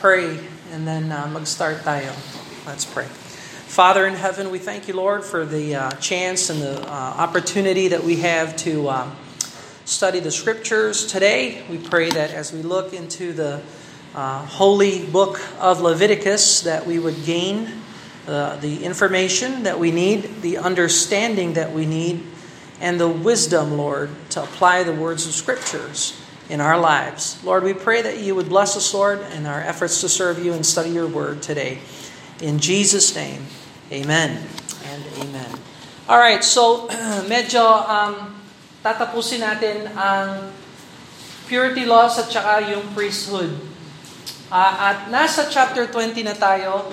pray and then uh, mag-start tayo. Let's pray. Father in heaven, we thank you, Lord, for the uh, chance and the uh, opportunity that we have to uh, study the scriptures today. We pray that as we look into the uh, holy book of Leviticus, that we would gain uh, the information that we need, the understanding that we need, and the wisdom, Lord, to apply the words of scriptures in our lives. Lord, we pray that you would bless us, Lord, in our efforts to serve you and study your word today. In Jesus' name, amen and amen. All right, so medyo um, tatapusin natin ang purity laws at saka yung priesthood. Uh, at nasa chapter 20 na tayo,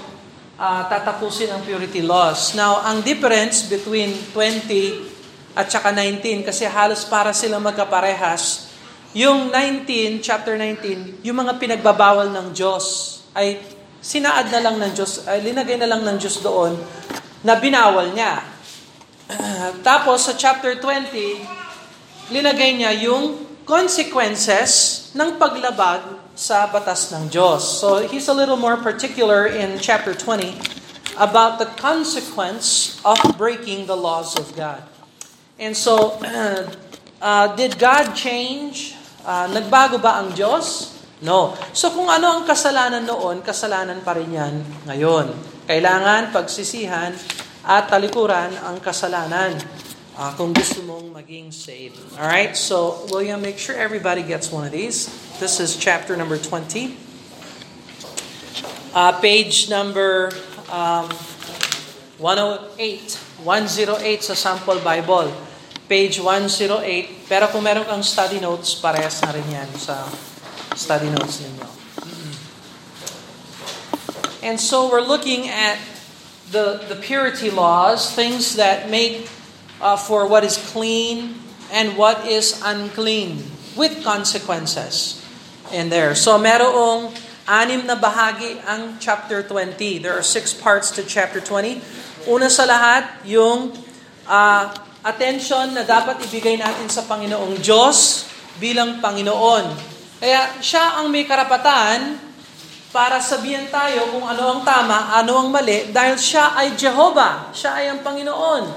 uh, tatapusin ang purity laws. Now, ang difference between 20 at saka 19, kasi halos para silang magkaparehas, yung 19, chapter 19, yung mga pinagbabawal ng Diyos ay sinaad na lang ng Diyos, ay linagay na lang ng Diyos doon na binawal niya. tapos sa chapter 20, linagay niya yung consequences ng paglabag sa batas ng Diyos. So he's a little more particular in chapter 20 about the consequence of breaking the laws of God. And so, uh, did God change Uh, nagbago ba ang Diyos? No. So kung ano ang kasalanan noon, kasalanan pa rin yan ngayon. Kailangan pagsisihan at talikuran ang kasalanan uh, kung gusto mong maging saved. Alright, so will you make sure everybody gets one of these? This is chapter number 20. Uh, page number um, 108. 108 sa sample Bible page 108. Pero kung meron kang study notes, parehas na rin yan sa study notes ninyo. And so we're looking at the, the purity laws, things that make uh, for what is clean and what is unclean with consequences in there. So merong anim na bahagi ang chapter 20. There are six parts to chapter 20. Una sa lahat, yung uh, attention na dapat ibigay natin sa Panginoong Diyos bilang Panginoon. Kaya siya ang may karapatan para sabihan tayo kung ano ang tama, ano ang mali, dahil siya ay Jehovah, siya ay ang Panginoon.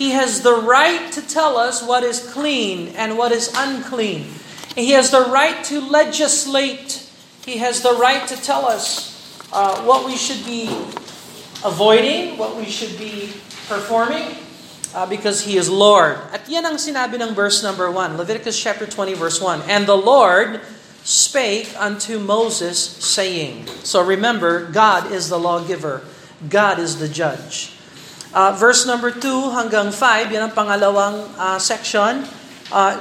He has the right to tell us what is clean and what is unclean. He has the right to legislate. He has the right to tell us uh, what we should be avoiding, what we should be performing, uh, because He is Lord. At yan ang sinabi ng verse number 1, Leviticus chapter 20 verse 1. And the Lord spake unto Moses saying. So remember, God is the lawgiver. God is the judge. Uh, verse number 2 hanggang 5, yan ang pangalawang uh, section. Uh,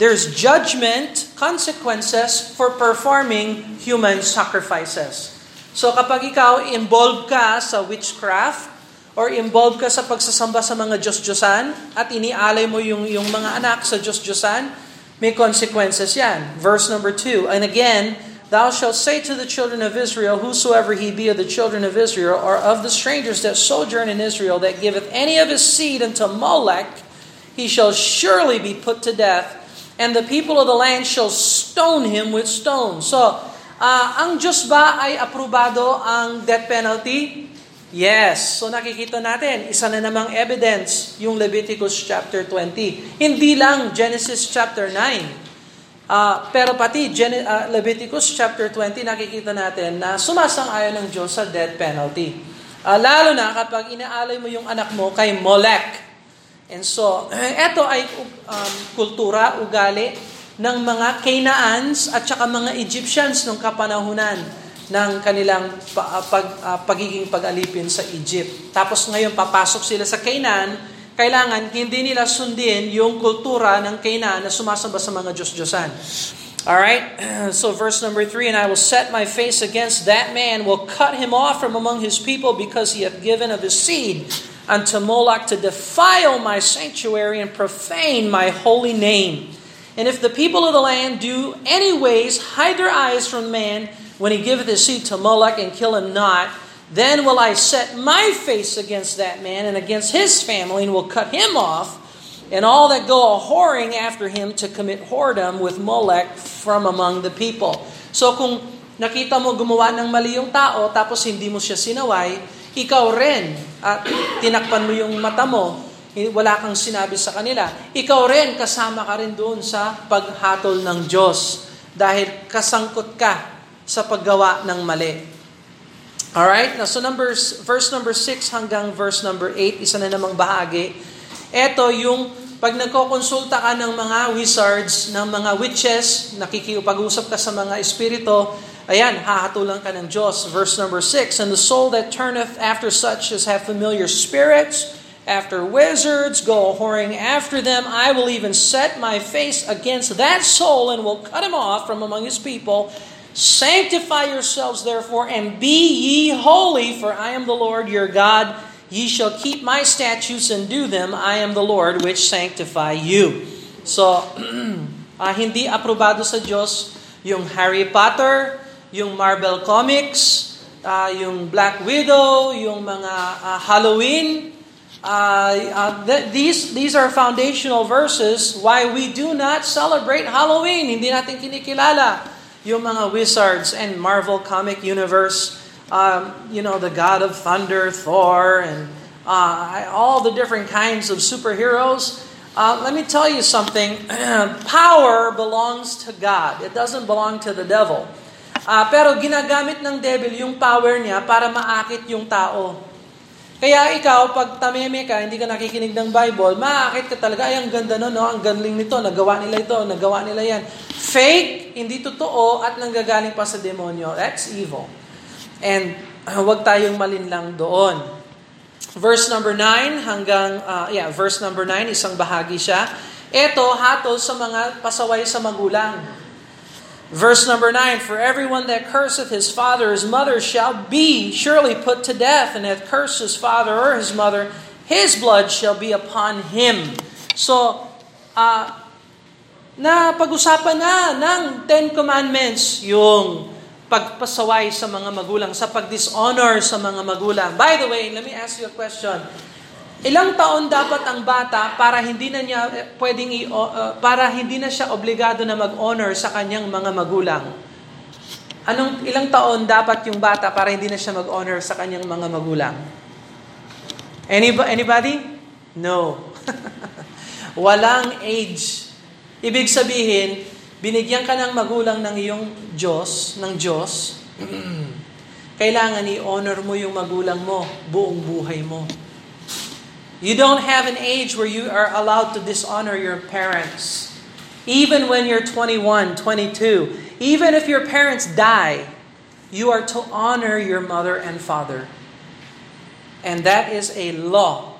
there's judgment, consequences for performing human sacrifices. So kapag ikaw involved ka sa witchcraft, or involved ka sa pagsasamba sa mga Diyos-Diyosan at inialay mo yung, yung mga anak sa Diyos-Diyosan, may consequences yan. Verse number 2, And again, Thou shalt say to the children of Israel, Whosoever he be of the children of Israel, or of the strangers that sojourn in Israel, that giveth any of his seed unto Molech, he shall surely be put to death, and the people of the land shall stone him with stones. So, uh, ang Diyos ba ay aprobado ang death penalty? Yes. So nakikita natin, isa na namang evidence yung Leviticus chapter 20. Hindi lang Genesis chapter 9. Uh, ah, pero pati Gen- uh, Leviticus chapter 20, nakikita natin na sumasang-ayon ng Diyos sa death penalty. Uh, lalo na kapag inaalay mo yung anak mo kay Molech. And so, ito ay um, kultura, ugali ng mga Canaans at saka mga Egyptians nung kapanahunan ng kanilang ah, pag, uh, pagiging pag-alipin sa Egypt. Tapos ngayon papasok sila sa Canaan, kailangan hindi nila sundin yung kultura ng Canaan na sumasamba sa mga Diyos-Diyosan. Alright, so verse number 3, And I will set my face against that man, will cut him off from among his people, because he hath given of his seed unto Moloch to defile my sanctuary and profane my holy name. And if the people of the land do anyways hide their eyes from man, when he giveth his seed to Moloch and kill him not, then will I set my face against that man and against his family, and will cut him off, and all that go a whoring after him to commit whoredom with Molech from among the people. So kung nakita mo gumawa ng mali yung tao, tapos hindi mo siya sinaway, ikaw rin, at tinakpan mo yung mata mo, wala kang sinabi sa kanila, ikaw rin, kasama ka rin doon sa paghatol ng Diyos dahil kasangkot ka sa paggawa ng mali. Alright? Now, so numbers, verse number 6 hanggang verse number 8, isa na namang bahagi. Ito yung pag nagkokonsulta ka ng mga wizards, ng mga witches, nakikipag-usap ka sa mga espiritu, ayan, hahatulan ka ng Diyos. Verse number 6, And the soul that turneth after such as have familiar spirits, after wizards, go whoring after them, I will even set my face against that soul and will cut him off from among his people. Sanctify yourselves therefore and be ye holy, for I am the Lord your God. Ye shall keep my statutes and do them. I am the Lord which sanctify you. So, uh, hindi aprobado sa Diyos yung Harry Potter, yung Marvel Comics, uh, yung Black Widow, yung mga uh, Halloween. Uh, uh, th- these, these are foundational verses why we do not celebrate Halloween. Hindi natin kinikilala yung mga wizards and Marvel comic universe um, you know, the God of Thunder, Thor, and uh, all the different kinds of superheroes. Uh, let me tell you something. Power belongs to God. It doesn't belong to the devil. Uh, pero ginagamit ng devil yung power niya para maakit yung tao. Kaya ikaw, pag tameme ka, hindi ka nakikinig ng Bible, maakit ka talaga, ay ang ganda no, no, ang galing nito, nagawa nila ito, nagawa nila yan. Fake, hindi totoo, at nanggagaling pa sa demonyo. That's evil. And uh, wag tayong malinlang doon. Verse number 9 hanggang, uh, yeah, verse number 9, isang bahagi siya. Ito, hatol sa mga pasaway sa magulang. Verse number 9, For everyone that curseth his father or his mother shall be surely put to death, and that curse his father or his mother, his blood shall be upon him. So, uh, na pag-usapan na ng Ten Commandments yung pagpasaway sa mga magulang, sa pag-dishonor sa mga magulang. By the way, let me ask you a question. Ilang taon dapat ang bata para hindi na niya pwedeng i, uh, para hindi na siya obligado na mag-honor sa kanyang mga magulang? Anong ilang taon dapat yung bata para hindi na siya mag-honor sa kanyang mga magulang? Anybody? anybody? No. Walang age. Ibig sabihin, binigyan ka ng magulang ng iyong Diyos, ng Diyos, kailangan i-honor mo yung magulang mo buong buhay mo. You don't have an age where you are allowed to dishonor your parents. Even when you're 21, 22, even if your parents die, you are to honor your mother and father. And that is a law.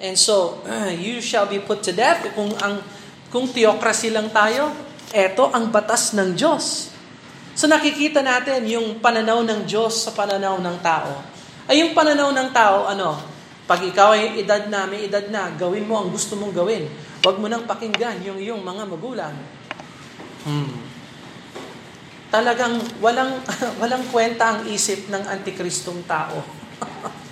And so, you shall be put to death. Kung, ang, kung theocracy lang tayo, eto ang batas ng Diyos. So nakikita natin yung pananaw ng Diyos sa pananaw ng tao. Ay yung pananaw ng tao, ano? Pag ikaw ay edad na, may edad na, gawin mo ang gusto mong gawin. Huwag mo nang pakinggan yung iyong mga magulang. Hmm. Talagang walang walang kwenta ang isip ng antikristong tao.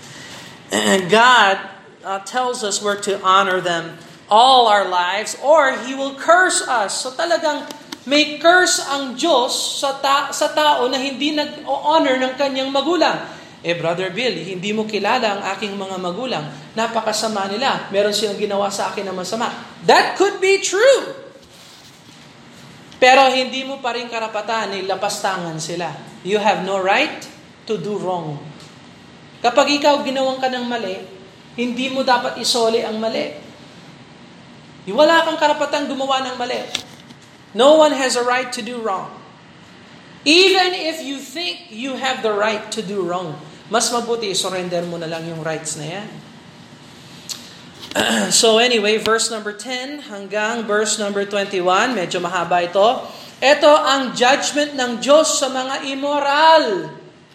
God uh, tells us we're to honor them all our lives or He will curse us. So talagang may curse ang Diyos sa, ta- sa tao na hindi nag-honor ng kanyang magulang. Eh, Brother Bill, hindi mo kilala ang aking mga magulang. Napakasama nila. Meron silang ginawa sa akin na masama. That could be true. Pero hindi mo pa rin karapatan na lapastangan sila. You have no right to do wrong. Kapag ikaw ginawang ka ng mali, hindi mo dapat isoli ang mali. Wala kang karapatang gumawa ng mali. No one has a right to do wrong. Even if you think you have the right to do wrong, mas mabuti surrender mo na lang yung rights na yan. so anyway, verse number 10 hanggang verse number 21, medyo mahaba ito. Ito ang judgment ng Diyos sa mga immoral.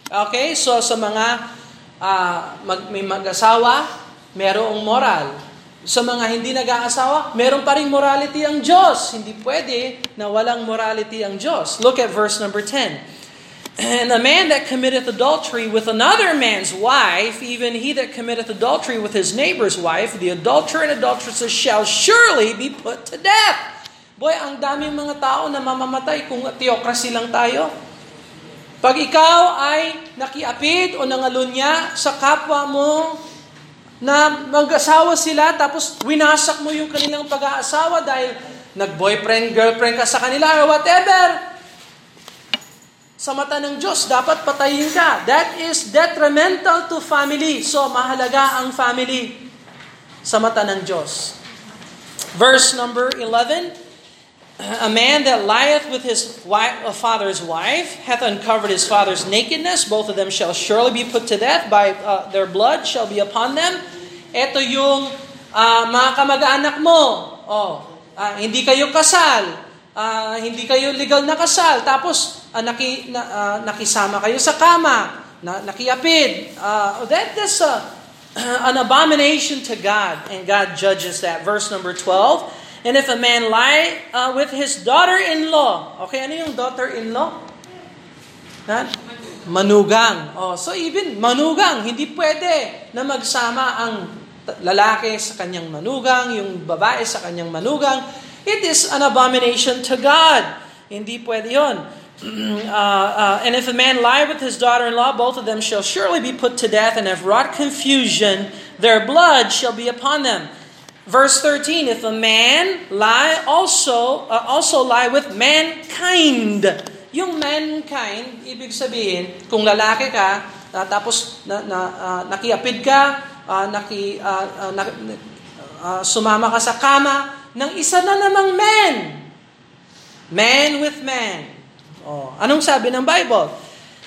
Okay, so sa mga uh, mag, may mag-asawa, merong moral. Sa mga hindi nag-aasawa, meron pa rin morality ang Diyos. Hindi pwede na walang morality ang Diyos. Look at verse number 10. And a man that committeth adultery with another man's wife, even he that committeth adultery with his neighbor's wife, the adulterer and adulteresses shall surely be put to death. Boy, ang daming mga tao na mamamatay kung theocracy lang tayo. Pag ikaw ay nakiapid o nangalunya sa kapwa mo na mag-asawa sila tapos winasak mo yung kanilang pag-aasawa dahil nag-boyfriend, girlfriend ka sa kanila or whatever, sa mata ng Diyos, dapat patayin ka. That is detrimental to family. So, mahalaga ang family sa mata ng Diyos. Verse number 11, A man that lieth with his wife, father's wife hath uncovered his father's nakedness. Both of them shall surely be put to death. By uh, their blood shall be upon them. Ito yung uh, mga kamag-anak mo. Oh, uh, hindi kayo kasal. Uh, hindi kayo legal na kasal. Tapos uh, naki, na, uh, nakisama kayo sa kama. Na, nakiapid. Uh, that is uh, an abomination to God. And God judges that. Verse number 12. And if a man lie uh, with his daughter-in-law, okay, ano yung daughter-in-law? Manugang. Oh, so even manugang, hindi pwede na magsama ang lalaki sa kanyang manugang, yung babae sa kanyang manugang. It is an abomination to God. Hindi pwede yon. uh, uh, and if a man lie with his daughter-in-law, both of them shall surely be put to death and have wrought confusion. Their blood shall be upon them. Verse 13, if a man lie also uh, also lie with mankind. Yung mankind, ibig sabihin, kung lalaki ka, uh, tapos na, na, uh, nakiapid ka, uh, naki, uh, uh, na, uh, sumama ka sa kama ng isa na namang man. Man with man. Oh, anong sabi ng Bible?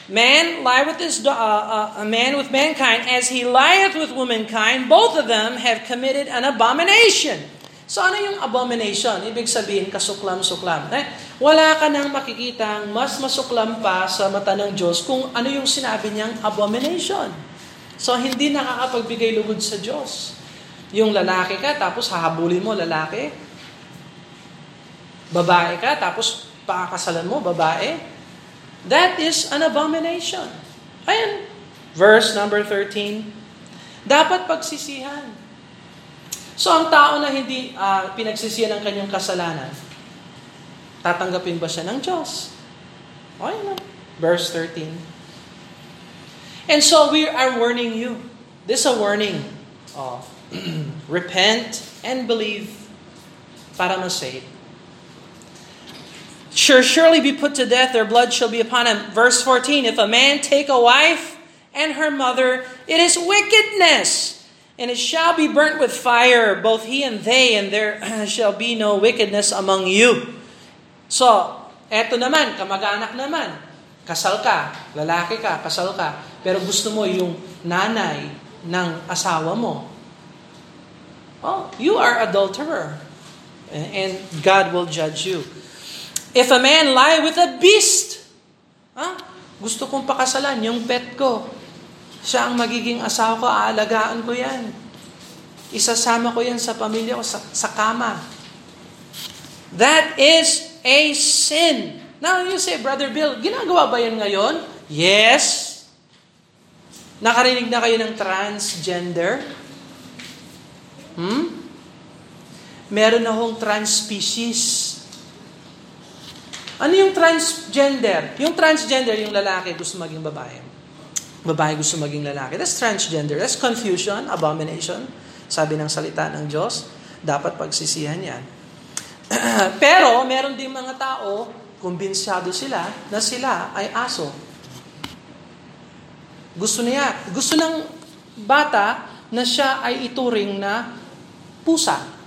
Man lie with his uh, uh, a man with mankind as he lieth with womankind. Both of them have committed an abomination. So ano yung abomination? Ibig sabihin, kasuklam-suklam. Eh, wala ka nang makikita mas masuklam pa sa mata ng Diyos kung ano yung sinabi niyang abomination. So hindi nakakapagbigay lugod sa Diyos. Yung lalaki ka, tapos hahabulin mo lalaki. Babae ka, tapos pakakasalan mo, babae. That is an abomination. Ayan. Verse number 13. Dapat pagsisihan. So ang tao na hindi uh, pinagsisihan ng kanyang kasalanan, tatanggapin ba siya ng Diyos? Okay na. Verse 13. And so we are warning you. This is a warning. Oh. Repent and believe para ma-save shall surely be put to death, their blood shall be upon him. Verse 14 If a man take a wife and her mother, it is wickedness, and it shall be burnt with fire, both he and they, and there shall be no wickedness among you. So, eto naman, kamag-anak naman. Kasal ka, lalaki ka, kasal ka, pero gusto mo yung nanay ng asawa mo. Oh, you are adulterer. And God will judge you. If a man lie with a beast, ha? gusto kong pakasalan, yung pet ko, siya ang magiging asawa ko, aalagaan ko yan. Isasama ko yan sa pamilya ko, sa, sa kama. That is a sin. Now you say, Brother Bill, ginagawa ba yan ngayon? Yes. Nakarinig na kayo ng transgender? Hmm? Meron na hong trans-species. Ano yung transgender? Yung transgender, yung lalaki gusto maging babae. Babae gusto maging lalaki. That's transgender. That's confusion, abomination. Sabi ng salita ng Diyos, dapat pagsisihan yan. Pero, meron din mga tao, kumbinsyado sila na sila ay aso. Gusto niya, gusto ng bata na siya ay ituring na pusa.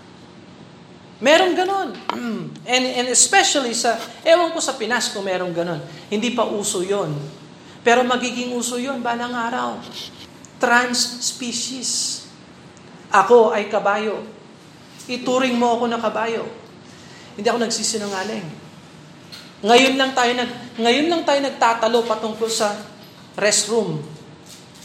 Meron ganon. And, and especially sa, ewan ko sa Pinas kung meron ganon. Hindi pa uso yon. Pero magiging uso yon balang araw. Trans-species. Ako ay kabayo. Ituring mo ako na kabayo. Hindi ako nagsisinungaling. Ngayon lang tayo nag ngayon lang tayo nagtatalo patungkol sa restroom.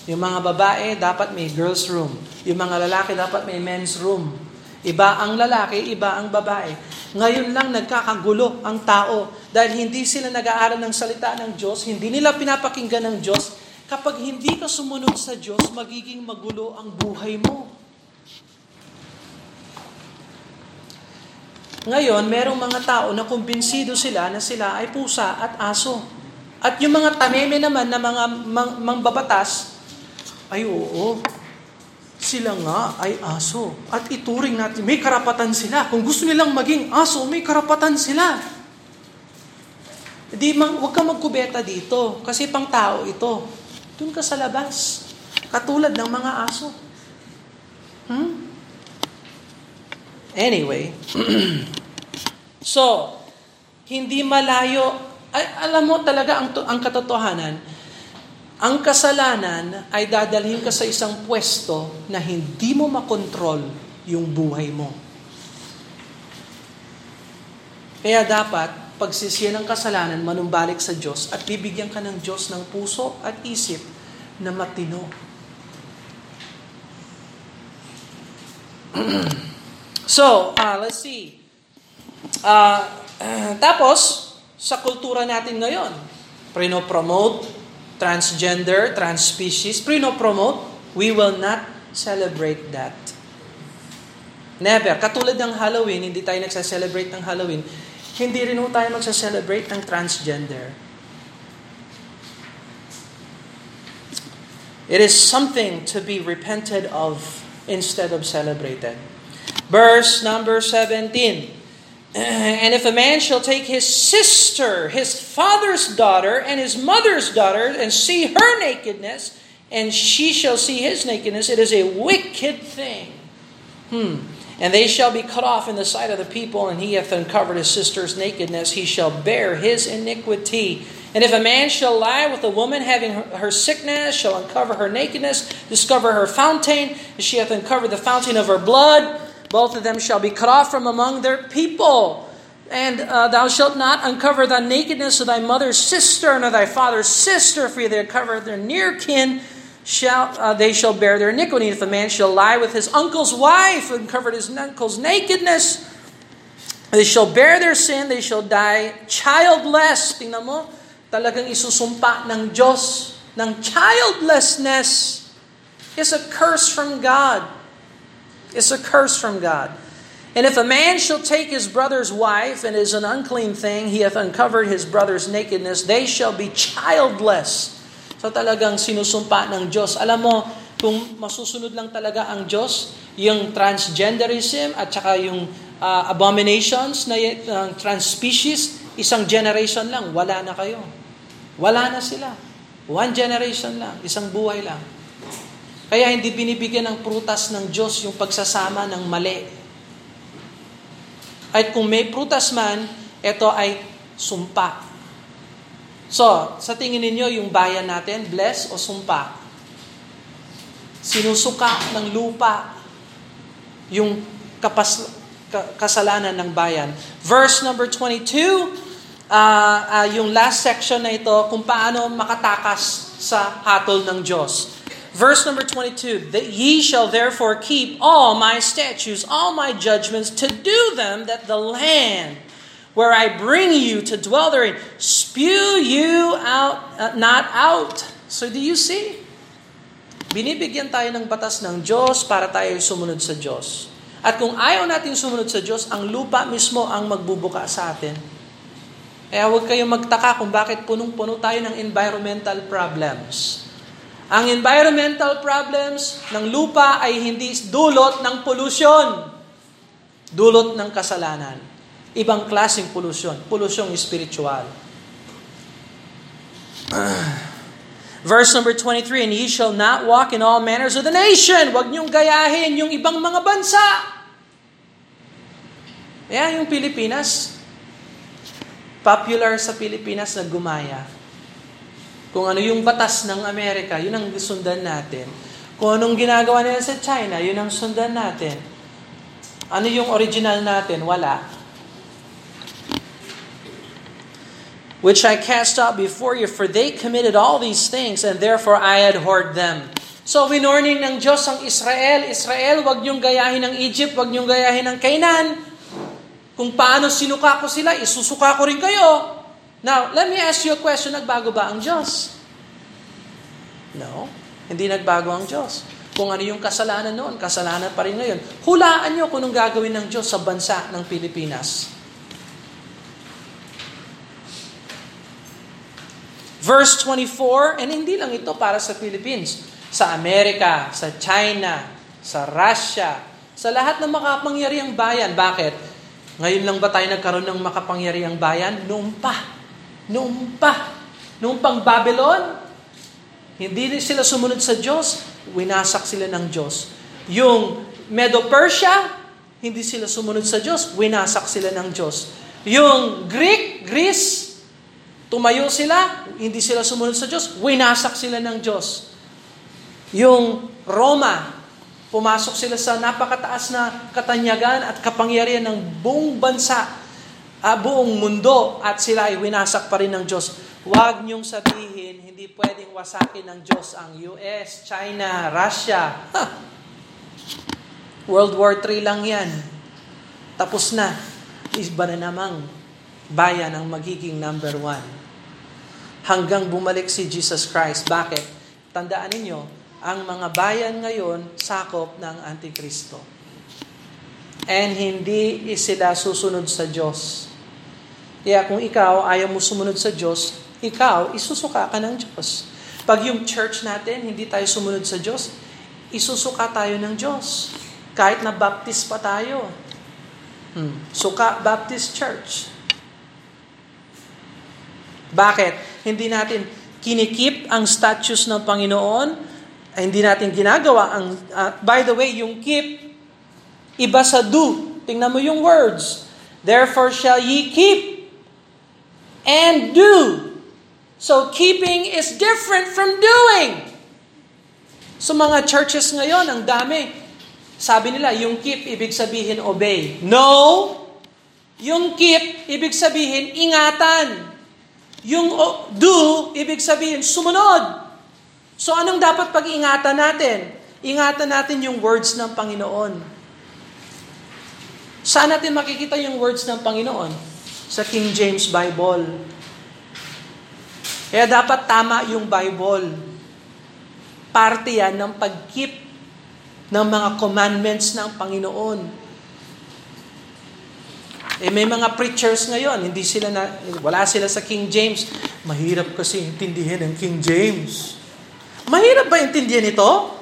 Yung mga babae dapat may girls room. Yung mga lalaki dapat may men's room. Iba ang lalaki, iba ang babae. Ngayon lang nagkakagulo ang tao dahil hindi sila nag-aaral ng salita ng Diyos, hindi nila pinapakinggan ng Diyos. Kapag hindi ka sumunod sa Diyos, magiging magulo ang buhay mo. Ngayon, merong mga tao na kumbinsido sila na sila ay pusa at aso. At yung mga tameme naman na mga mang, mangbabatas, ay oo, sila nga ay aso. At ituring natin, may karapatan sila. Kung gusto nilang maging aso, may karapatan sila. Di mang, huwag kang magkubeta dito, kasi pang tao ito. Doon ka sa labas. Katulad ng mga aso. Hmm? Anyway, so, hindi malayo, ay, alam mo talaga ang, ang katotohanan, ang kasalanan ay dadalhin ka sa isang pwesto na hindi mo makontrol yung buhay mo. Kaya dapat, pagsisiyan ng kasalanan, manumbalik sa Diyos at bibigyan ka ng Diyos ng puso at isip na matino. So, uh, let's see. Uh, tapos, sa kultura natin ngayon, prino-promote transgender, transspecies, prino-promote, we will not celebrate that. Never. Katulad ng Halloween, hindi tayo nagsa-celebrate ng Halloween, hindi rin tayo magsa-celebrate ng transgender. It is something to be repented of instead of celebrated. Verse number 17. And if a man shall take his sister, his father's daughter, and his mother's daughter, and see her nakedness, and she shall see his nakedness, it is a wicked thing. Hmm. And they shall be cut off in the sight of the people, and he hath uncovered his sister's nakedness, he shall bear his iniquity. And if a man shall lie with a woman having her sickness, shall uncover her nakedness, discover her fountain, and she hath uncovered the fountain of her blood, both of them shall be cut off from among their people. And uh, thou shalt not uncover the nakedness of thy mother's sister, nor thy father's sister, for they cover their near kin. Shall, uh, they shall bear their iniquity. If a man shall lie with his uncle's wife and cover his uncle's nakedness, they shall bear their sin, they shall die childless. Tingnan mo, talagang isusumpa ng Diyos ng childlessness is a curse from God. It's a curse from God. And if a man shall take his brother's wife and is an unclean thing, he hath uncovered his brother's nakedness, they shall be childless. So talagang sinusumpa ng Diyos. Alam mo, kung masusunod lang talaga ang Diyos, yung transgenderism at saka yung uh, abominations na uh, transspecies, isang generation lang, wala na kayo. Wala na sila. One generation lang, isang buhay lang. Kaya hindi binibigyan ng prutas ng Diyos yung pagsasama ng mali. At kung may prutas man, ito ay sumpa. So, sa tingin ninyo, yung bayan natin, bless o sumpa? Sinusuka ng lupa yung kapas, kasalanan ng bayan. Verse number 22, uh, uh, yung last section na ito, kung paano makatakas sa hatol ng Diyos. Verse number 22 That ye shall therefore keep all my statutes, all my judgments, to do them, that the land where I bring you to dwell therein spew you out, uh, not out. So do you see? Binibigyan tayo ng batas ng Diyos para tayo sumunod sa Diyos. At kung ayaw natin sumunod sa Diyos, ang lupa mismo ang magbubuka sa atin. Kaya huwag kayong magtaka kung bakit punong-puno tayo ng environmental problems. Ang environmental problems ng lupa ay hindi dulot ng pollution. Dulot ng kasalanan. Ibang klaseng pollution. Pollution spiritual. Verse number 23, And ye shall not walk in all manners of the nation. Huwag niyong gayahin yung ibang mga bansa. Ayan yung Pilipinas. Popular sa Pilipinas na gumaya. Kung ano yung batas ng Amerika, yun ang sundan natin. Kung anong ginagawa nila sa China, yun ang sundan natin. Ano yung original natin? Wala. Which I cast out before you, for they committed all these things, and therefore I abhorred them. So, winorning ng Diyos ang Israel, Israel, wag niyong gayahin ng Egypt, wag niyong gayahin ng Canaan. Kung paano sinuka ko sila, isusuka ko rin kayo. Now, let me ask you a question. Nagbago ba ang Diyos? No. Hindi nagbago ang Diyos. Kung ano yung kasalanan noon, kasalanan pa rin ngayon. Hulaan nyo kung anong gagawin ng Diyos sa bansa ng Pilipinas. Verse 24, and hindi lang ito para sa Philippines, sa Amerika, sa China, sa Russia, sa lahat ng makapangyariang bayan. Bakit? Ngayon lang ba tayo nagkaroon ng makapangyariang bayan? Noong pa. Noong pa. Noong pang Babylon, hindi sila sumunod sa Diyos, winasak sila ng Diyos. Yung Medo-Persia, hindi sila sumunod sa Diyos, winasak sila ng Diyos. Yung Greek, Greece, tumayo sila, hindi sila sumunod sa Diyos, winasak sila ng Diyos. Yung Roma, pumasok sila sa napakataas na katanyagan at kapangyarihan ng buong bansa, uh, buong mundo, at sila ay winasak pa rin ng Diyos. Huwag niyong sabihin, hindi pwedeng wasakin ng Diyos ang US, China, Russia. Ha! World War III lang yan. Tapos na. Iba na namang bayan ang magiging number one. Hanggang bumalik si Jesus Christ. Bakit? Tandaan ninyo, ang mga bayan ngayon sakop ng Antikristo. And hindi sila susunod sa Diyos. Kaya kung ikaw ayaw mo sumunod sa Diyos, ikaw isusuka ka ng Diyos. Pag yung church natin, hindi tayo sumunod sa Diyos, isusuka tayo ng Diyos. Kahit na baptist pa tayo. Hmm. Suka Baptist Church. Bakit? Hindi natin kinikip ang statues ng Panginoon, hindi natin ginagawa ang, uh, by the way, yung keep, iba sa do. Tingnan mo yung words. Therefore shall ye keep and do. So keeping is different from doing. So mga churches ngayon, ang dami. Sabi nila, yung keep, ibig sabihin obey. No! Yung keep, ibig sabihin ingatan. Yung do, ibig sabihin sumunod. So anong dapat pag-ingatan natin? Ingatan natin yung words ng Panginoon. Saan natin makikita yung words ng Panginoon? Sa King James Bible. Kaya dapat tama yung Bible. Parte yan ng pag-keep ng mga commandments ng Panginoon. Eh may mga preachers ngayon, hindi sila na wala sila sa King James. Mahirap kasi intindihin ang King James. Mahirap ba intindihan ito?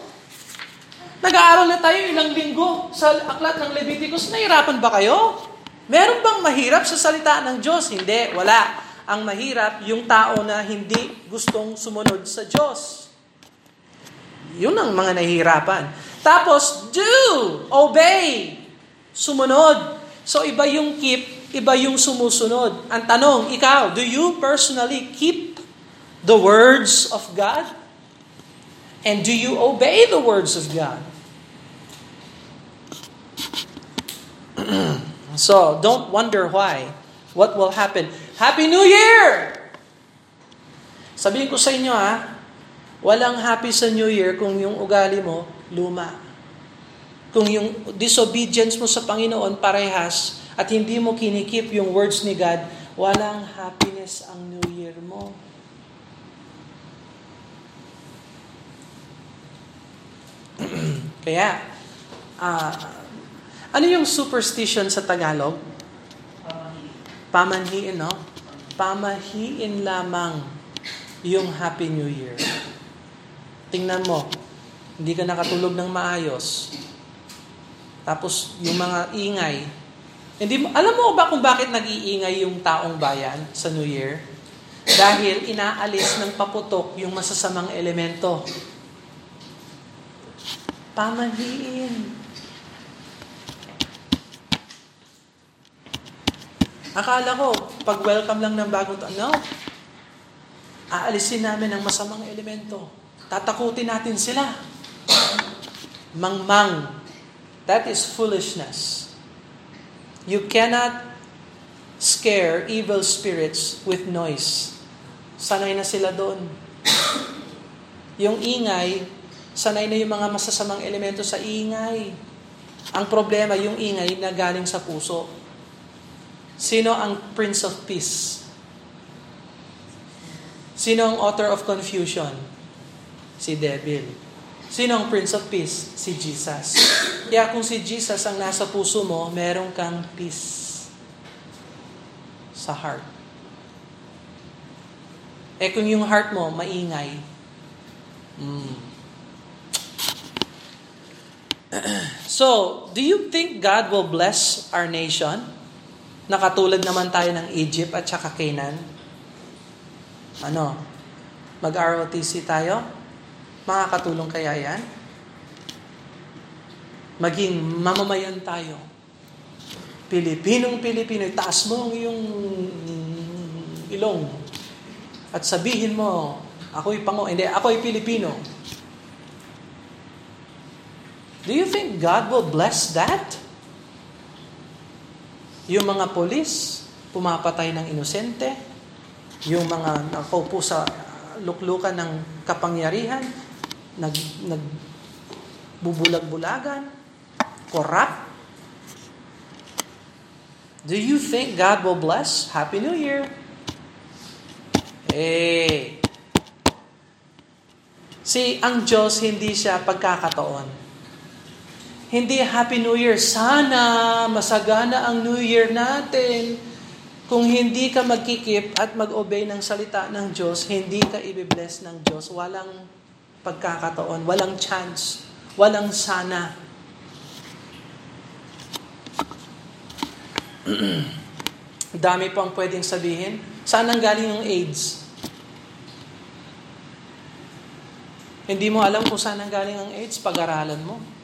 Nag-aaral na tayo ilang linggo sa aklat ng Leviticus. Nahirapan ba kayo? Meron bang mahirap sa salita ng Diyos? Hindi, wala. Ang mahirap, yung tao na hindi gustong sumunod sa Diyos. Yun ang mga nahihirapan. Tapos, do, obey, sumunod. So, iba yung keep, iba yung sumusunod. Ang tanong, ikaw, do you personally keep the words of God? And do you obey the words of God? so, don't wonder why. What will happen? Happy New Year! Sabihin ko sa inyo ha, walang happy sa New Year kung yung ugali mo luma. Kung yung disobedience mo sa Panginoon parehas at hindi mo kinikip yung words ni God, walang happiness ang New Year mo. Kaya, uh, ano yung superstition sa Tagalog? Pamanhiin, no? Pamahiin lamang yung Happy New Year. Tingnan mo, hindi ka nakatulog ng maayos. Tapos yung mga ingay. Hindi alam mo ba kung bakit nag-iingay yung taong bayan sa New Year? Dahil inaalis ng paputok yung masasamang elemento. Pamanhiin. Akala ko, pag welcome lang ng bagong taon, no. Aalisin namin ang masamang elemento. Tatakutin natin sila. Mangmang. That is foolishness. You cannot scare evil spirits with noise. Sanay na sila doon. Yung ingay, sanay na yung mga masasamang elemento sa ingay. Ang problema, yung ingay na galing sa puso. Sino ang Prince of Peace? Sino ang author of confusion? Si Devil. Sino ang Prince of Peace? Si Jesus. Kaya kung si Jesus ang nasa puso mo, meron kang peace sa heart. Eh kung yung heart mo maingay, mm. So, do you think God will bless our nation? Nakatulad naman tayo ng Egypt at saka Canaan. Ano? Mag-ROTC tayo? Makakatulong kaya yan? Maging mamamayan tayo. Pilipinong Pilipino, taas mo ang iyong ilong. At sabihin mo, ako'y pango, hindi, ako'y Pilipino. Do you think God will bless that? Yung mga polis, pumapatay ng inosente, yung mga nakaupo sa luklukan ng kapangyarihan, nag, nag bubulag-bulagan, corrupt. Do you think God will bless? Happy New Year! Eh, si ang Diyos hindi siya pagkakataon. Hindi Happy New Year. Sana masagana ang New Year natin. Kung hindi ka magkikip at mag-obey ng salita ng Diyos, hindi ka ibibless ng Diyos. Walang pagkakataon, walang chance, walang sana. Dami pang pwedeng sabihin. Saan ang galing yung AIDS? Hindi mo alam kung saan ang galing ang AIDS, pag-aralan mo.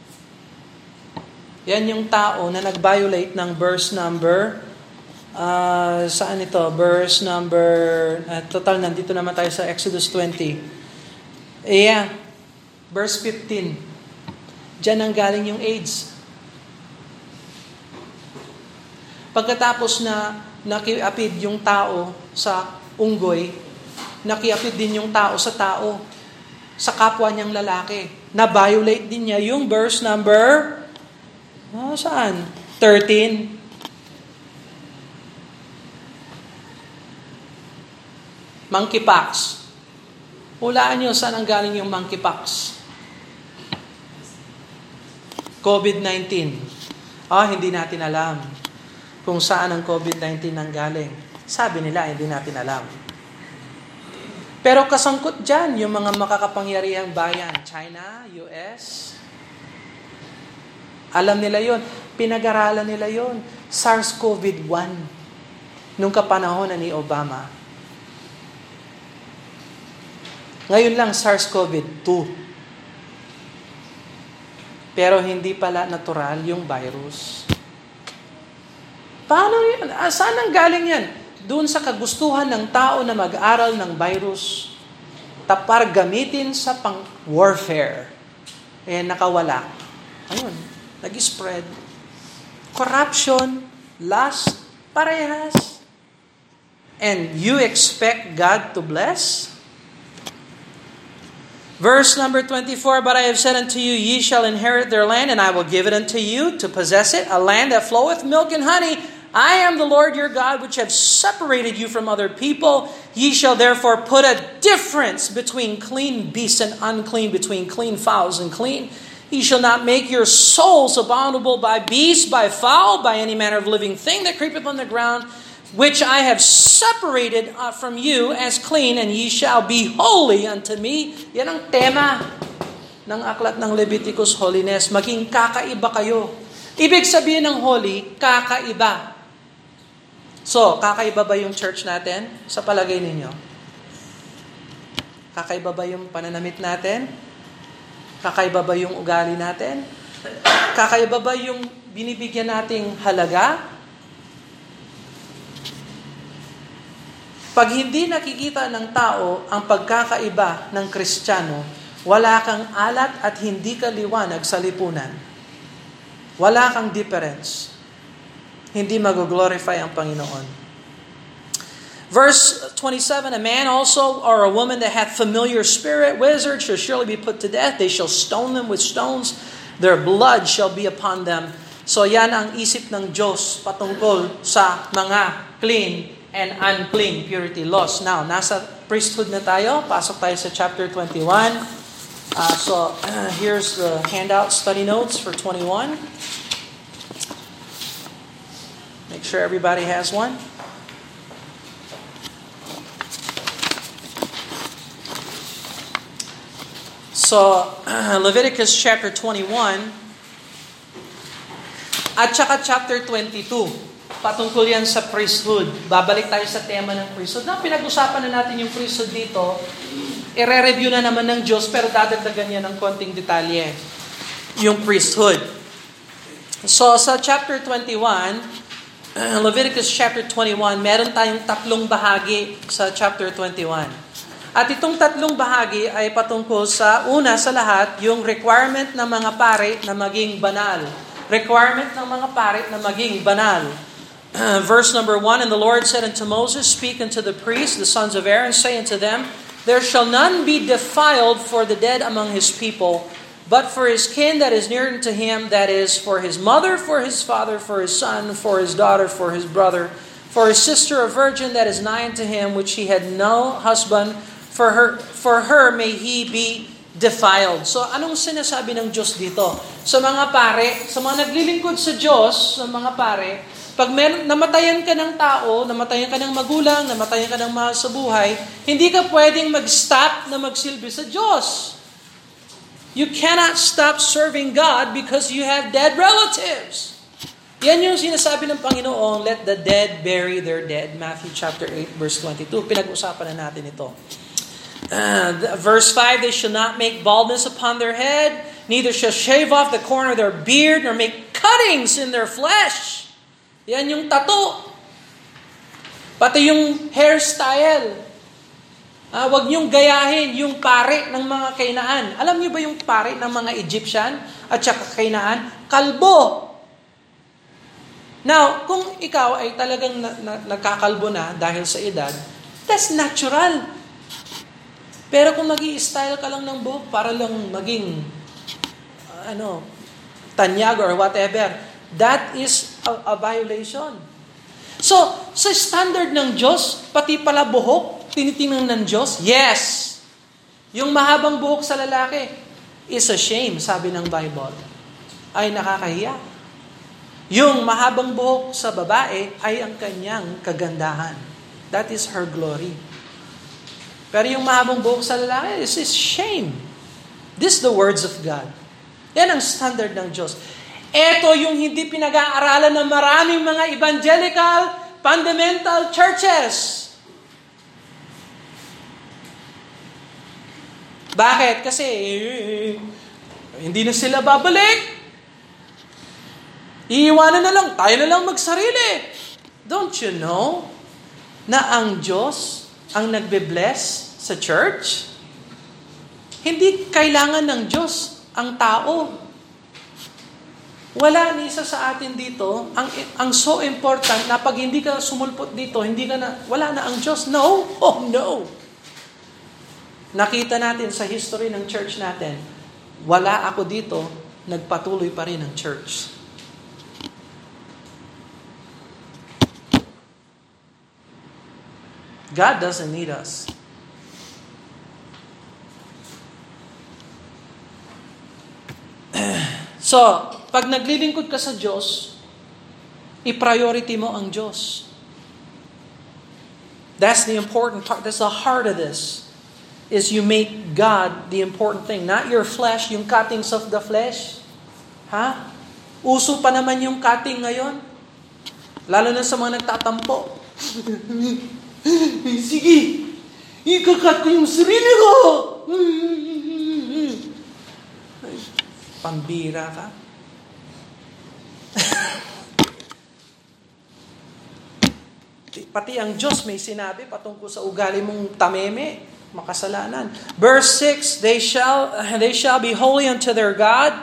Yan yung tao na nag-violate ng verse number, uh, saan ito? Verse number, uh, total, nandito naman tayo sa Exodus 20. Yeah, verse 15. Diyan ang galing yung AIDS. Pagkatapos na nakiapid yung tao sa unggoy, nakiapid din yung tao sa tao, sa kapwa niyang lalaki. Na-violate din niya yung verse number Ah, saan? 13. Monkeypox. Hulaan nyo saan ang galing yung monkeypox. COVID-19. Ah, hindi natin alam kung saan ang COVID-19 ang galing. Sabi nila, hindi natin alam. Pero kasangkot dyan yung mga makakapangyarihang bayan. China, US, alam nila yon, Pinag-aralan nila yon. SARS-CoV-1 nung kapanahon na ni Obama. Ngayon lang SARS-CoV-2. Pero hindi pala natural yung virus. Paano yan? Ah, saan ang galing yan? Doon sa kagustuhan ng tao na mag-aral ng virus, tapar gamitin sa pang-warfare. Eh, nakawala. Ayun, nag-spread. Corruption, lust, parehas. And you expect God to bless? Verse number 24, But I have said unto you, Ye shall inherit their land, and I will give it unto you to possess it, a land that floweth milk and honey. I am the Lord your God, which have separated you from other people. Ye shall therefore put a difference between clean beasts and unclean, between clean fowls and clean. Ye shall not make your souls abominable by beast, by fowl, by any manner of living thing that creepeth on the ground, which I have separated uh, from you as clean, and ye shall be holy unto me. Yan ang tema ng aklat ng Leviticus, holiness. Maging kakaiba kayo. Ibig sabihin ng holy, kakaiba. So, kakaiba ba yung church natin? Sa palagay ninyo? Kakaiba ba yung pananamit natin? Kakaiba ba yung ugali natin? Kakaiba ba yung binibigyan nating halaga? Pag hindi nakikita ng tao ang pagkakaiba ng Kristiyano, wala kang alat at hindi ka liwanag sa lipunan. Wala kang difference. Hindi mag-glorify ang Panginoon. Verse 27 A man also, or a woman that hath familiar spirit, wizard, shall surely be put to death. They shall stone them with stones. Their blood shall be upon them. So yan ang isip ng Diyos patungkol sa mga clean and unclean purity laws. Now, nasa priesthood na tayo. Pasok tayo sa chapter 21. Uh, so, uh, here's the handout study notes for 21. Make sure everybody has one. So, Leviticus chapter 21 at saka chapter 22. Patungkol yan sa priesthood. Babalik tayo sa tema ng priesthood. Na pinag-usapan na natin yung priesthood dito, i-review na naman ng Diyos pero dadagdagan niya ng konting detalye yung priesthood. So sa chapter 21, Leviticus chapter 21, meron tayong tatlong bahagi sa chapter 21. At itong tatlong bahagi ay patungkol sa una sa lahat, yung requirement ng mga pare na maging banal. Requirement ng mga pare na maging banal. verse number 1, And the Lord said unto Moses, Speak unto the priests, the sons of Aaron, say unto them, There shall none be defiled for the dead among his people, but for his kin that is near to him, that is, for his mother, for his father, for his son, for his daughter, for his brother, for his sister a virgin that is nigh unto him, which he had no husband, for her, for her may he be defiled. So anong sinasabi ng Diyos dito? Sa mga pare, sa mga naglilingkod sa Diyos, sa mga pare, pag mer- namatayan ka ng tao, namatayan ka ng magulang, namatayan ka ng mahal sa buhay, hindi ka pwedeng mag-stop na magsilbi sa Diyos. You cannot stop serving God because you have dead relatives. Yan yung sinasabi ng Panginoon, let the dead bury their dead. Matthew chapter 8 verse 22. Pinag-usapan na natin ito. Uh, verse 5, they shall not make baldness upon their head, neither shall shave off the corner of their beard, nor make cuttings in their flesh. Yan yung tato. Pati yung hairstyle. Uh, wag niyong gayahin yung pare ng mga kainaan. Alam niyo ba yung pare ng mga Egyptian at saka kainaan? Kalbo. Now, kung ikaw ay talagang na, na, nagkakalbo na dahil sa edad, that's natural. Pero kung nag style ka lang ng buhok para lang maging, uh, ano, tanyag or whatever, that is a, a violation. So, sa standard ng Diyos, pati pala buhok, tinitingnan ng Diyos? Yes. Yung mahabang buhok sa lalaki is a shame, sabi ng Bible. Ay nakakahiya. Yung mahabang buhok sa babae ay ang kanyang kagandahan. That is her glory. Pero yung mahabang buhok sa lalaki is, is shame. This is the words of God. Yan ang standard ng Diyos. Ito yung hindi pinag-aaralan ng maraming mga evangelical fundamental churches. Bakit? Kasi hindi na sila babalik. Iiwanan na lang, tayo na lang magsarili. Don't you know na ang Diyos ang nagbe-bless sa church? Hindi kailangan ng Diyos ang tao. Wala ni isa sa atin dito, ang, ang so important na pag hindi ka sumulpot dito, hindi ka na, wala na ang Diyos. No, oh no. Nakita natin sa history ng church natin, wala ako dito, nagpatuloy pa rin ang church. God doesn't need us. So, pag naglilingkod ka sa Diyos, i-priority mo ang Diyos. That's the important part. That's the heart of this is you make God the important thing. Not your flesh, yung cuttings of the flesh. Ha? Uso pa naman yung cutting ngayon. Lalo na sa mga nagtatampo. Sige, ikakat ko yung sarili ko. Pambira ka. Pati ang Diyos may sinabi patungkol sa ugali mong tameme makasalanan. Verse 6, they shall, they shall be holy unto their God,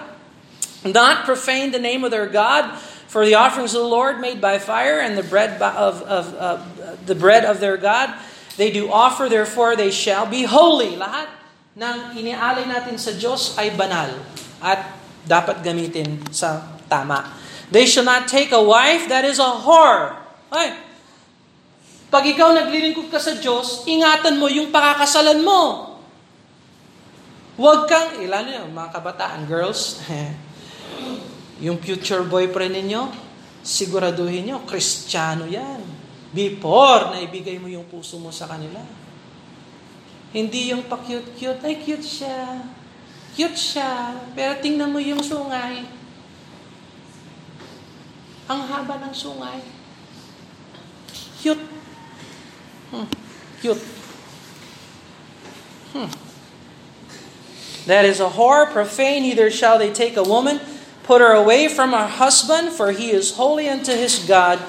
not profane the name of their God, for the offerings of the Lord made by fire and the bread of, of, of the bread of their God, they do offer, therefore they shall be holy. Lahat ng inialay natin sa Diyos ay banal at dapat gamitin sa tama. They shall not take a wife that is a whore. Ay, pag ikaw naglilingkod ka sa Diyos, ingatan mo yung pakakasalan mo. Huwag kang, ilan eh, yun, mga kabataan, girls, yung future boyfriend ninyo, siguraduhin nyo, kristyano yan. Before na ibigay mo yung puso mo sa kanila. Hindi yung pa-cute-cute, ay cute siya. Cute siya, pero tingnan mo yung sungay. Ang haba ng sungay. Cute. Hmm. Cute. Hmm. That is a whore, profane, neither shall they take a woman, put her away from her husband, for he is holy unto his God.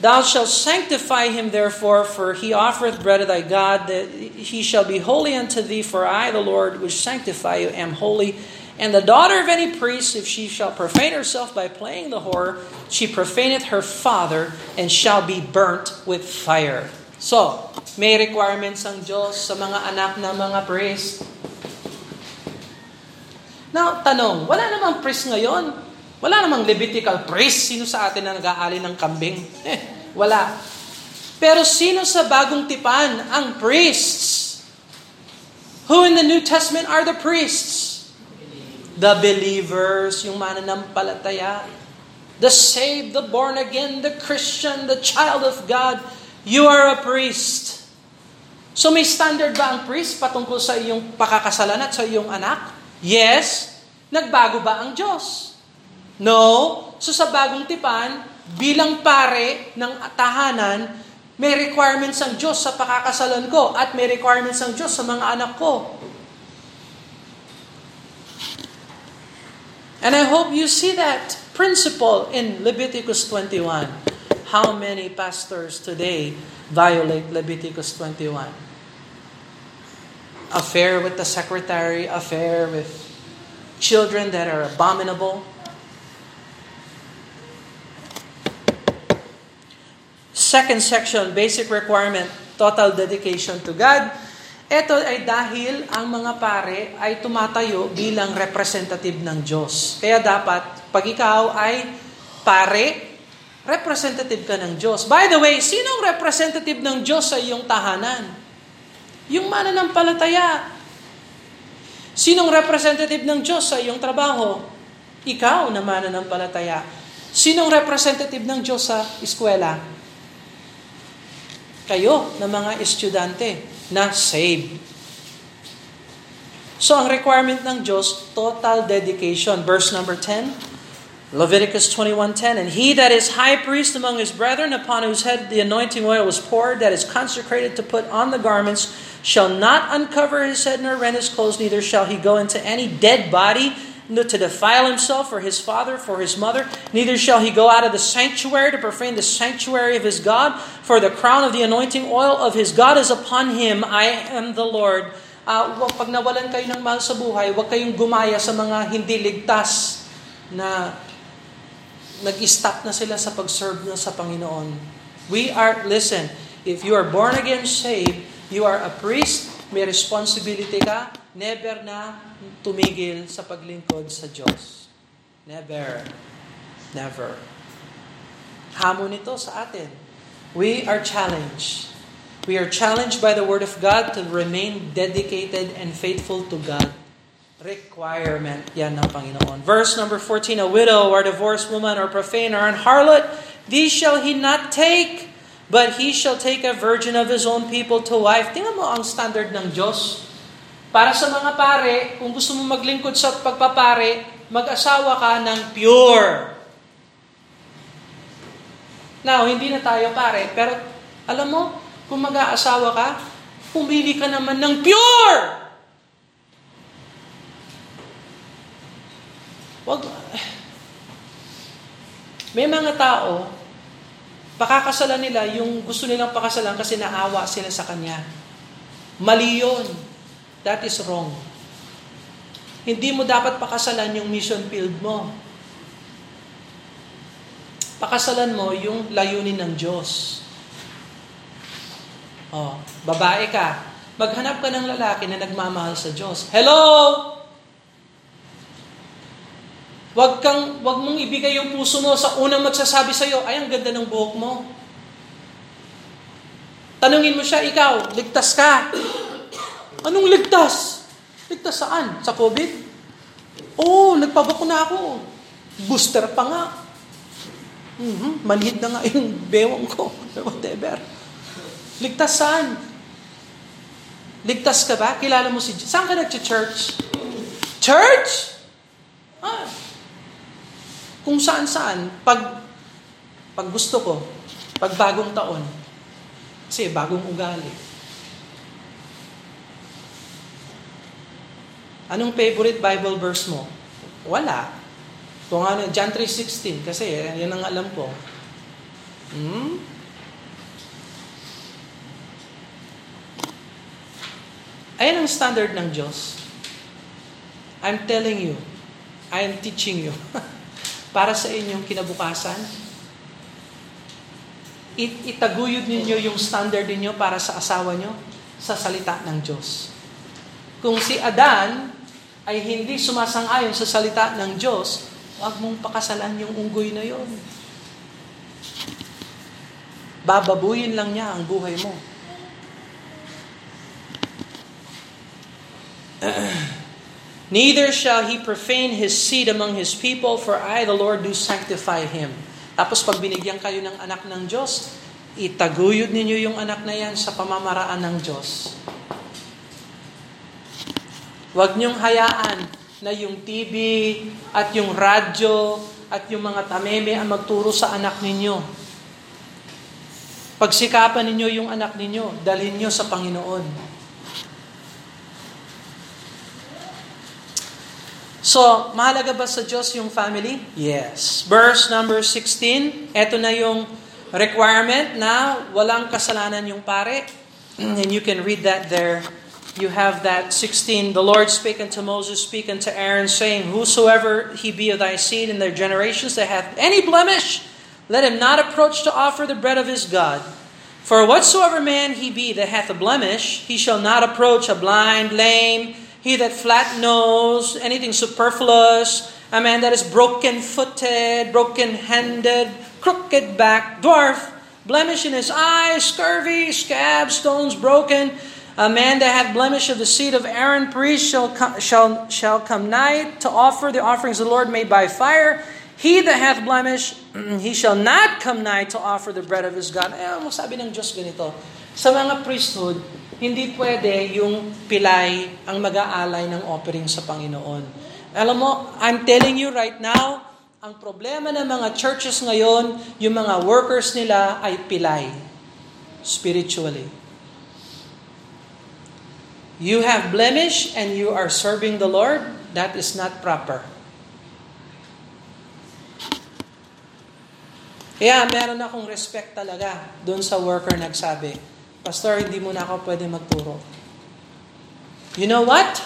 Thou shalt sanctify him therefore, for he offereth bread of thy God, that he shall be holy unto thee, for I, the Lord, which sanctify you, am holy. And the daughter of any priest, if she shall profane herself by playing the whore, she profaneth her father, and shall be burnt with fire. So, may requirements ang Diyos sa mga anak ng mga priest. Now, tanong, wala namang priest ngayon. Wala namang Levitical priest. Sino sa atin na nag-aali ng kambing? Eh, wala. Pero sino sa bagong tipan ang priests? Who in the New Testament are the priests? The believers, yung mananampalataya. The saved, the born again, the Christian, the child of God. You are a priest. So may standard ba ang priest patungkol sa iyong pakakasalan at sa iyong anak? Yes. Nagbago ba ang Diyos? No. So sa bagong tipan, bilang pare ng tahanan, may requirements ang Diyos sa pakakasalan ko at may requirements ang Diyos sa mga anak ko. And I hope you see that principle in Leviticus 21. How many pastors today violate Leviticus 21? Affair with the secretary, affair with children that are abominable, Second section, basic requirement, total dedication to God. Ito ay dahil ang mga pare ay tumatayo bilang representative ng Diyos. Kaya dapat, pag ikaw ay pare, representative ka ng Diyos. By the way, sinong representative ng Diyos sa iyong tahanan? Yung mananampalataya. Sinong representative ng Diyos sa iyong trabaho? Ikaw na mananampalataya. Sinong representative ng Diyos sa eskwela? Kayo na mga estudyante na saved. So ang requirement ng Diyos, total dedication. Verse number 10, Leviticus 21.10, And he that is high priest among his brethren, upon whose head the anointing oil was poured, that is consecrated to put on the garments, shall not uncover his head nor rend his clothes, neither shall he go into any dead body, to defile himself or his father, for his mother, neither shall he go out of the sanctuary to profane the sanctuary of his God, for the crown of the anointing oil of his God is upon him. I am the Lord. Uh, pag nawalan kayo ng mahal sa buhay, huwag kayong gumaya sa mga hindi ligtas na nag-stop na sila sa pag-serve na sa Panginoon. We are, listen, if you are born again saved, you are a priest, may responsibility ka, never na tumigil sa paglingkod sa Diyos. Never. Never. Hamon ito sa atin. We are challenged. We are challenged by the Word of God to remain dedicated and faithful to God. Requirement yan ng Panginoon. Verse number 14, A widow or divorced woman or profane or an harlot, these shall he not take, but he shall take a virgin of his own people to wife. Tingnan mo ang standard ng Diyos. Para sa mga pare, kung gusto mo maglingkod sa pagpapare, mag-asawa ka ng pure. Now, hindi na tayo pare, pero alam mo, kung mag-aasawa ka, pumili ka naman ng pure! Wag, may mga tao, pakakasalan nila yung gusto nilang pakasalan kasi naawa sila sa kanya. Mali yun. That is wrong. Hindi mo dapat pakasalan yung mission field mo. Pakasalan mo yung layunin ng Diyos. Oh, babae ka. Maghanap ka ng lalaki na nagmamahal sa Diyos. Hello! Wag kang wag mong ibigay yung puso mo sa unang magsasabi sa iyo, ay ang ganda ng buhok mo. Tanungin mo siya, ikaw, ligtas ka. Anong ligtas? Ligtas saan? Sa COVID? Oo, oh, nagpabakuna ako. Booster pa nga. Mm-hmm. Manhid na nga yung bewang ko. Whatever. Ligtas saan? Ligtas ka ba? Kilala mo si... Saan ka nag-church? Church? Ah, kung saan-saan, pag, pag gusto ko, pag bagong taon, kasi bagong ugali. Anong favorite Bible verse mo? Wala. Kung ano, John 3.16, kasi yan ang alam ko. Hmm? Ayan ang standard ng Diyos. I'm telling you, I am teaching you. Para sa inyong kinabukasan, it itaguyod ninyo yung standard ninyo para sa asawa nyo sa salita ng Diyos. Kung si Adan ay hindi sumasang-ayon sa salita ng Diyos, huwag mong pakasalan yung unggoy na yon. Bababuyin lang niya ang buhay mo. Neither shall he profane his seed among his people, for I, the Lord, do sanctify him. Tapos pag binigyan kayo ng anak ng Diyos, itaguyod ninyo yung anak na yan sa pamamaraan ng Diyos. Huwag niyong hayaan na yung TV at yung radyo at yung mga tameme ang magturo sa anak ninyo. Pagsikapan ninyo yung anak ninyo, dalhin niyo sa Panginoon. So, mahalaga ba sa Diyos yung family? Yes. Verse number 16, eto na yung requirement na walang kasalanan yung pare. And you can read that there. You have that 16, the Lord spake unto Moses, speak unto Aaron, saying, Whosoever he be of thy seed in their generations that hath any blemish, let him not approach to offer the bread of his God. For whatsoever man he be that hath a blemish, he shall not approach a blind, lame, he that flat nose, anything superfluous, a man that is broken footed, broken handed, crooked back, dwarf, blemish in his eyes, scurvy, scab, stones broken, a man that hath blemish of the seed of Aaron, priest, shall come, shall, shall come nigh to offer the offerings of the Lord made by fire. He that hath blemish, he shall not come nigh to offer the bread of his God. Eh, mo sabi ng Diyos ganito, sa mga priesthood, hindi pwede yung pilay ang mag-aalay ng offering sa Panginoon. Alam mo, I'm telling you right now, ang problema ng mga churches ngayon, yung mga workers nila ay pilay spiritually. You have blemish and you are serving the Lord, that is not proper. Kaya meron akong respect talaga doon sa worker nagsabi, Pastor, hindi mo na ako pwede magturo. You know what?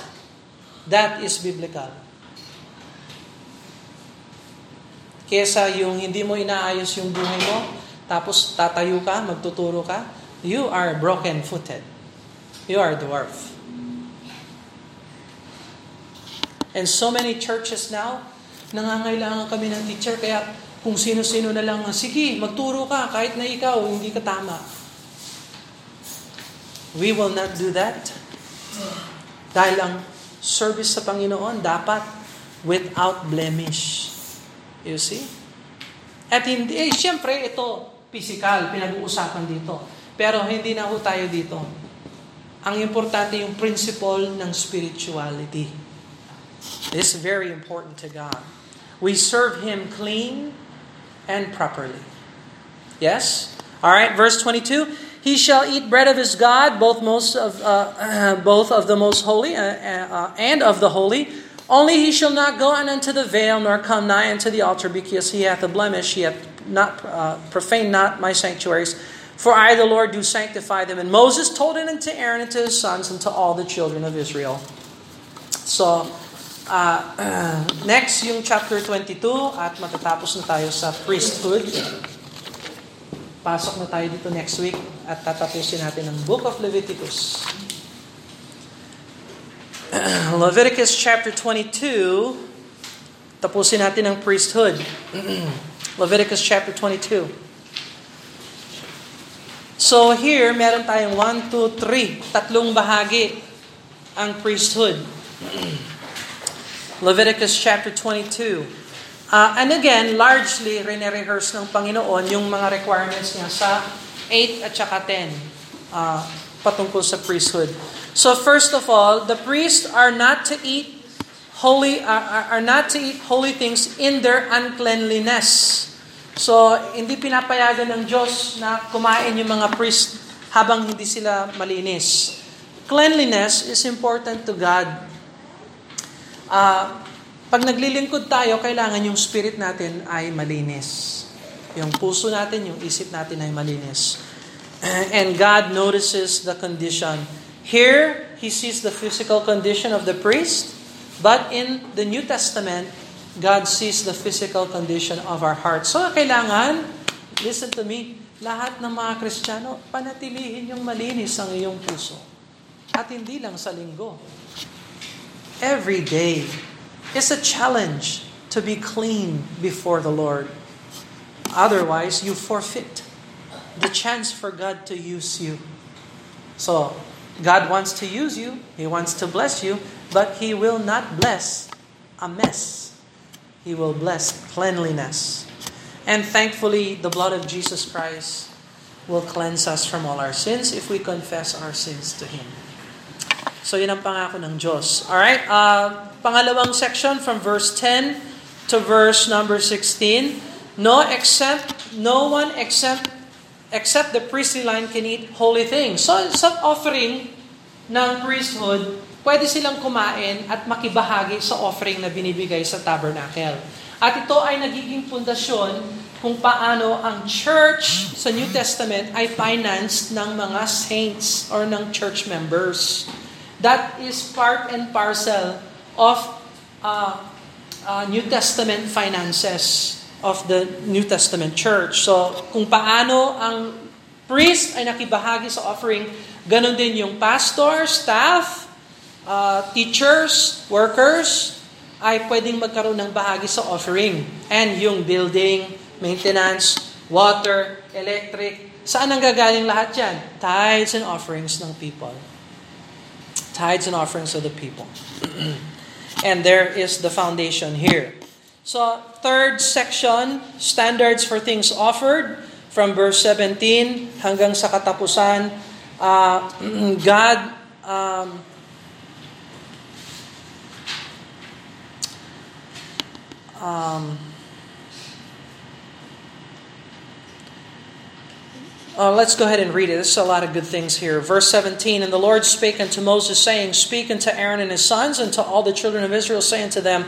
That is biblical. Kesa yung hindi mo inaayos yung buhay mo, tapos tatayo ka, magtuturo ka, you are broken-footed. You are dwarf. And so many churches now, nangangailangan kami ng teacher, kaya kung sino-sino na lang, sige, magturo ka, kahit na ikaw, hindi ka tama. We will not do that. Dahil ang service sa Panginoon dapat without blemish. You see? At hindi, eh, siyempre, ito, physical, pinag-uusapan dito. Pero hindi na ho tayo dito. Ang importante yung principle ng spirituality. This is very important to God. We serve Him clean and properly. Yes? All right, verse 22. He shall eat bread of his God, both most of uh, uh, both of the most holy uh, uh, and of the holy. Only he shall not go unto the veil, nor come nigh unto the altar, because he hath a blemish. He hath not uh, profaned not my sanctuaries. For I, the Lord, do sanctify them. And Moses told it unto Aaron and to his sons and to all the children of Israel. So, uh, next yung chapter 22 at matatapos na tayo sa priesthood. Pasok na tayo dito next week at tatapusin natin ang Book of Leviticus. Leviticus chapter 22, tapusin natin ang priesthood. Leviticus chapter 22. So here, meron tayong 1, 2, 3, tatlong bahagi ang priesthood. Leviticus chapter 22. Uh, and again, largely, rene-rehearse ng Panginoon yung mga requirements niya sa 8 at saka 10 uh, patungkol sa priesthood. So first of all, the priests are not to eat holy are, are not to eat holy things in their uncleanliness. So, hindi pinapayagan ng Diyos na kumain yung mga priest habang hindi sila malinis. Cleanliness is important to God. Uh, pag naglilingkod tayo, kailangan yung spirit natin ay malinis. Yung puso natin, yung isip natin ay malinis. And God notices the condition. Here, He sees the physical condition of the priest, but in the New Testament, God sees the physical condition of our hearts. So, kailangan, listen to me, lahat ng mga Kristiyano, panatilihin yung malinis ang iyong puso. At hindi lang sa linggo. Every day is a challenge to be clean before the Lord. Otherwise, you forfeit the chance for God to use you. So, God wants to use you, He wants to bless you, but He will not bless a mess. He will bless cleanliness. And thankfully, the blood of Jesus Christ will cleanse us from all our sins if we confess our sins to Him. So yun ang pangako ng Diyos. Alright, uh, pangalawang section from verse 10 to verse number 16. No except, no one except, except the priestly line can eat holy things. So sa offering ng priesthood, pwede silang kumain at makibahagi sa offering na binibigay sa tabernacle. At ito ay nagiging pundasyon kung paano ang church sa New Testament ay financed ng mga saints or ng church members. That is part and parcel of uh, uh, New Testament finances of the New Testament church. So, kung paano ang priest ay nakibahagi sa offering, ganun din yung pastor, staff, uh, teachers, workers, ay pwedeng magkaroon ng bahagi sa offering. And yung building, maintenance, water, electric, saan ang gagaling lahat yan? Tithes and offerings ng people. Tithes and offerings of the people. and there is the foundation here. So, third section, standards for things offered, from verse 17 hanggang sa katapusan, uh, God um, Um, uh, let's go ahead and read it. There's a lot of good things here. Verse 17 And the Lord spake unto Moses, saying, Speak unto Aaron and his sons, and to all the children of Israel, saying to them,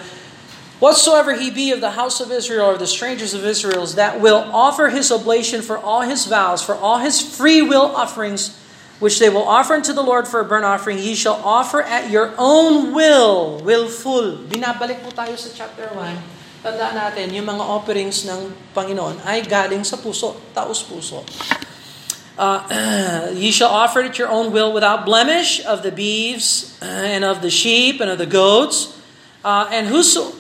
Whatsoever he be of the house of Israel or the strangers of Israel that will offer his oblation for all his vows, for all his free will offerings, which they will offer unto the Lord for a burnt offering, he shall offer at your own will, willful. Binabalik po tayo sa chapter 1 tandaan natin, yung mga offerings ng Panginoon ay galing sa puso, taos puso. Uh, ye shall offer it at your own will without blemish of the beeves and of the sheep and of the goats. Uh, and whoso,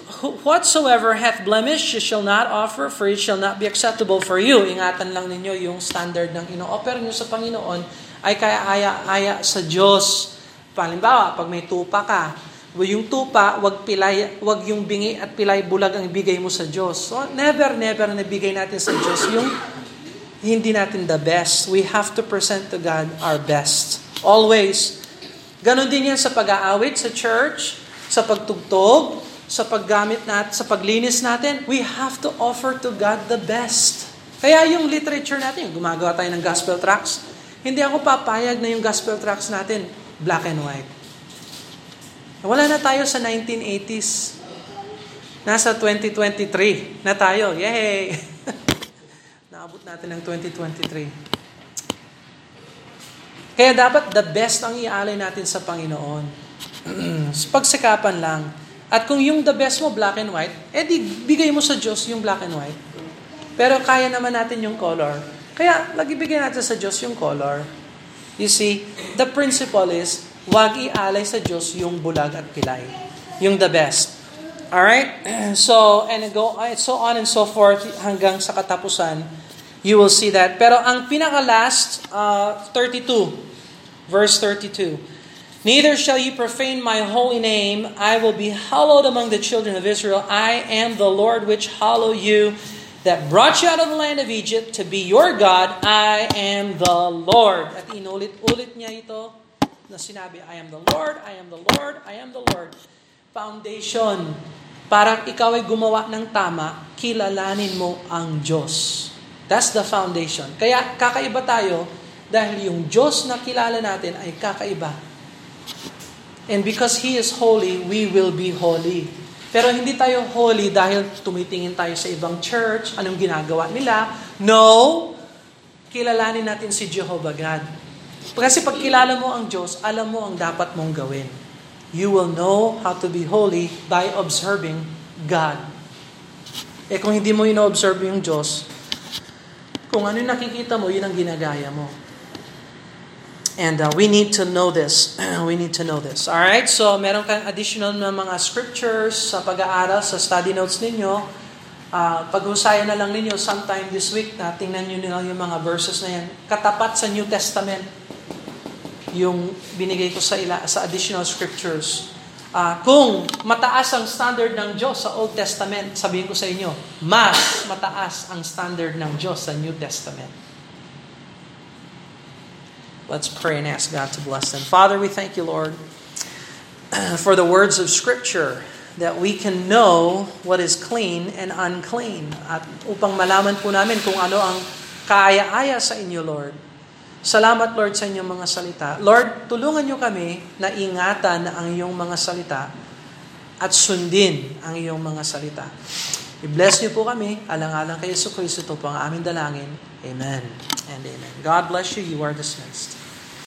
whatsoever hath blemish ye shall not offer, for it shall not be acceptable for you. Ingatan lang ninyo yung standard ng ino-offer nyo sa Panginoon ay kaya aya-aya sa Diyos. Palimbawa, pag may tupa ka, yung tupa, wag pilay, wag yung bingi at pilay bulag ang ibigay mo sa Diyos. So never, never na bigay natin sa Diyos yung hindi natin the best. We have to present to God our best. Always. Ganon din yan sa pag-aawit sa church, sa pagtugtog, sa paggamit natin, sa paglinis natin. We have to offer to God the best. Kaya yung literature natin, gumagawa tayo ng gospel tracks, hindi ako papayag na yung gospel tracks natin black and white. Wala na tayo sa 1980s. Nasa 2023 na tayo. Yay! Naabot natin ng 2023. Kaya dapat the best ang ialay natin sa Panginoon. Pagsikapan lang. At kung yung the best mo black and white, edi bigay mo sa Diyos yung black and white. Pero kaya naman natin yung color. Kaya lagi bigyan natin sa Diyos yung color. You see, the principle is, Huwag ialay sa Diyos yung bulag at pilay. Yung the best. Alright? So, and go, so on and so forth hanggang sa katapusan, you will see that. Pero ang pinaka-last, uh, 32, verse 32, Neither shall ye profane my holy name. I will be hallowed among the children of Israel. I am the Lord which hallow you, that brought you out of the land of Egypt to be your God. I am the Lord. At inulit-ulit niya ito na sinabi, I am the Lord, I am the Lord, I am the Lord. foundation. Para ikaw ay gumawa ng tama, kilalanin mo ang Diyos. That's the foundation. Kaya kakaiba tayo dahil yung Diyos na kilala natin ay kakaiba. And because He is holy, we will be holy. Pero hindi tayo holy dahil tumitingin tayo sa ibang church, anong ginagawa nila. No! Kilalanin natin si Jehovah God. Kasi pag kilala mo ang Diyos, alam mo ang dapat mong gawin. You will know how to be holy by observing God. Eh kung hindi mo ino-observe yung Diyos, kung ano yung nakikita mo, yun ang ginagaya mo. And uh, we need to know this. we need to know this. All right? So, meron kang additional na mga scriptures sa pag-aaral, sa study notes ninyo. Uh, pag-usayan na lang ninyo sometime this week na tingnan nyo nila yung mga verses na yan. Katapat sa New Testament yung binigay ko sa ila, sa additional scriptures. Uh, kung mataas ang standard ng Diyos sa Old Testament, sabihin ko sa inyo, mas mataas ang standard ng Diyos sa New Testament. Let's pray and ask God to bless them. Father, we thank you, Lord, for the words of Scripture that we can know what is clean and unclean. At upang malaman po namin kung ano ang kaaya-aya sa inyo, Lord. Salamat, Lord, sa inyong mga salita. Lord, tulungan niyo kami na ingatan ang iyong mga salita at sundin ang iyong mga salita. I-bless niyo po kami. Alang-alang kay Yesu Cristo. Ito po ang aming dalangin. Amen and amen. God bless you. You are dismissed.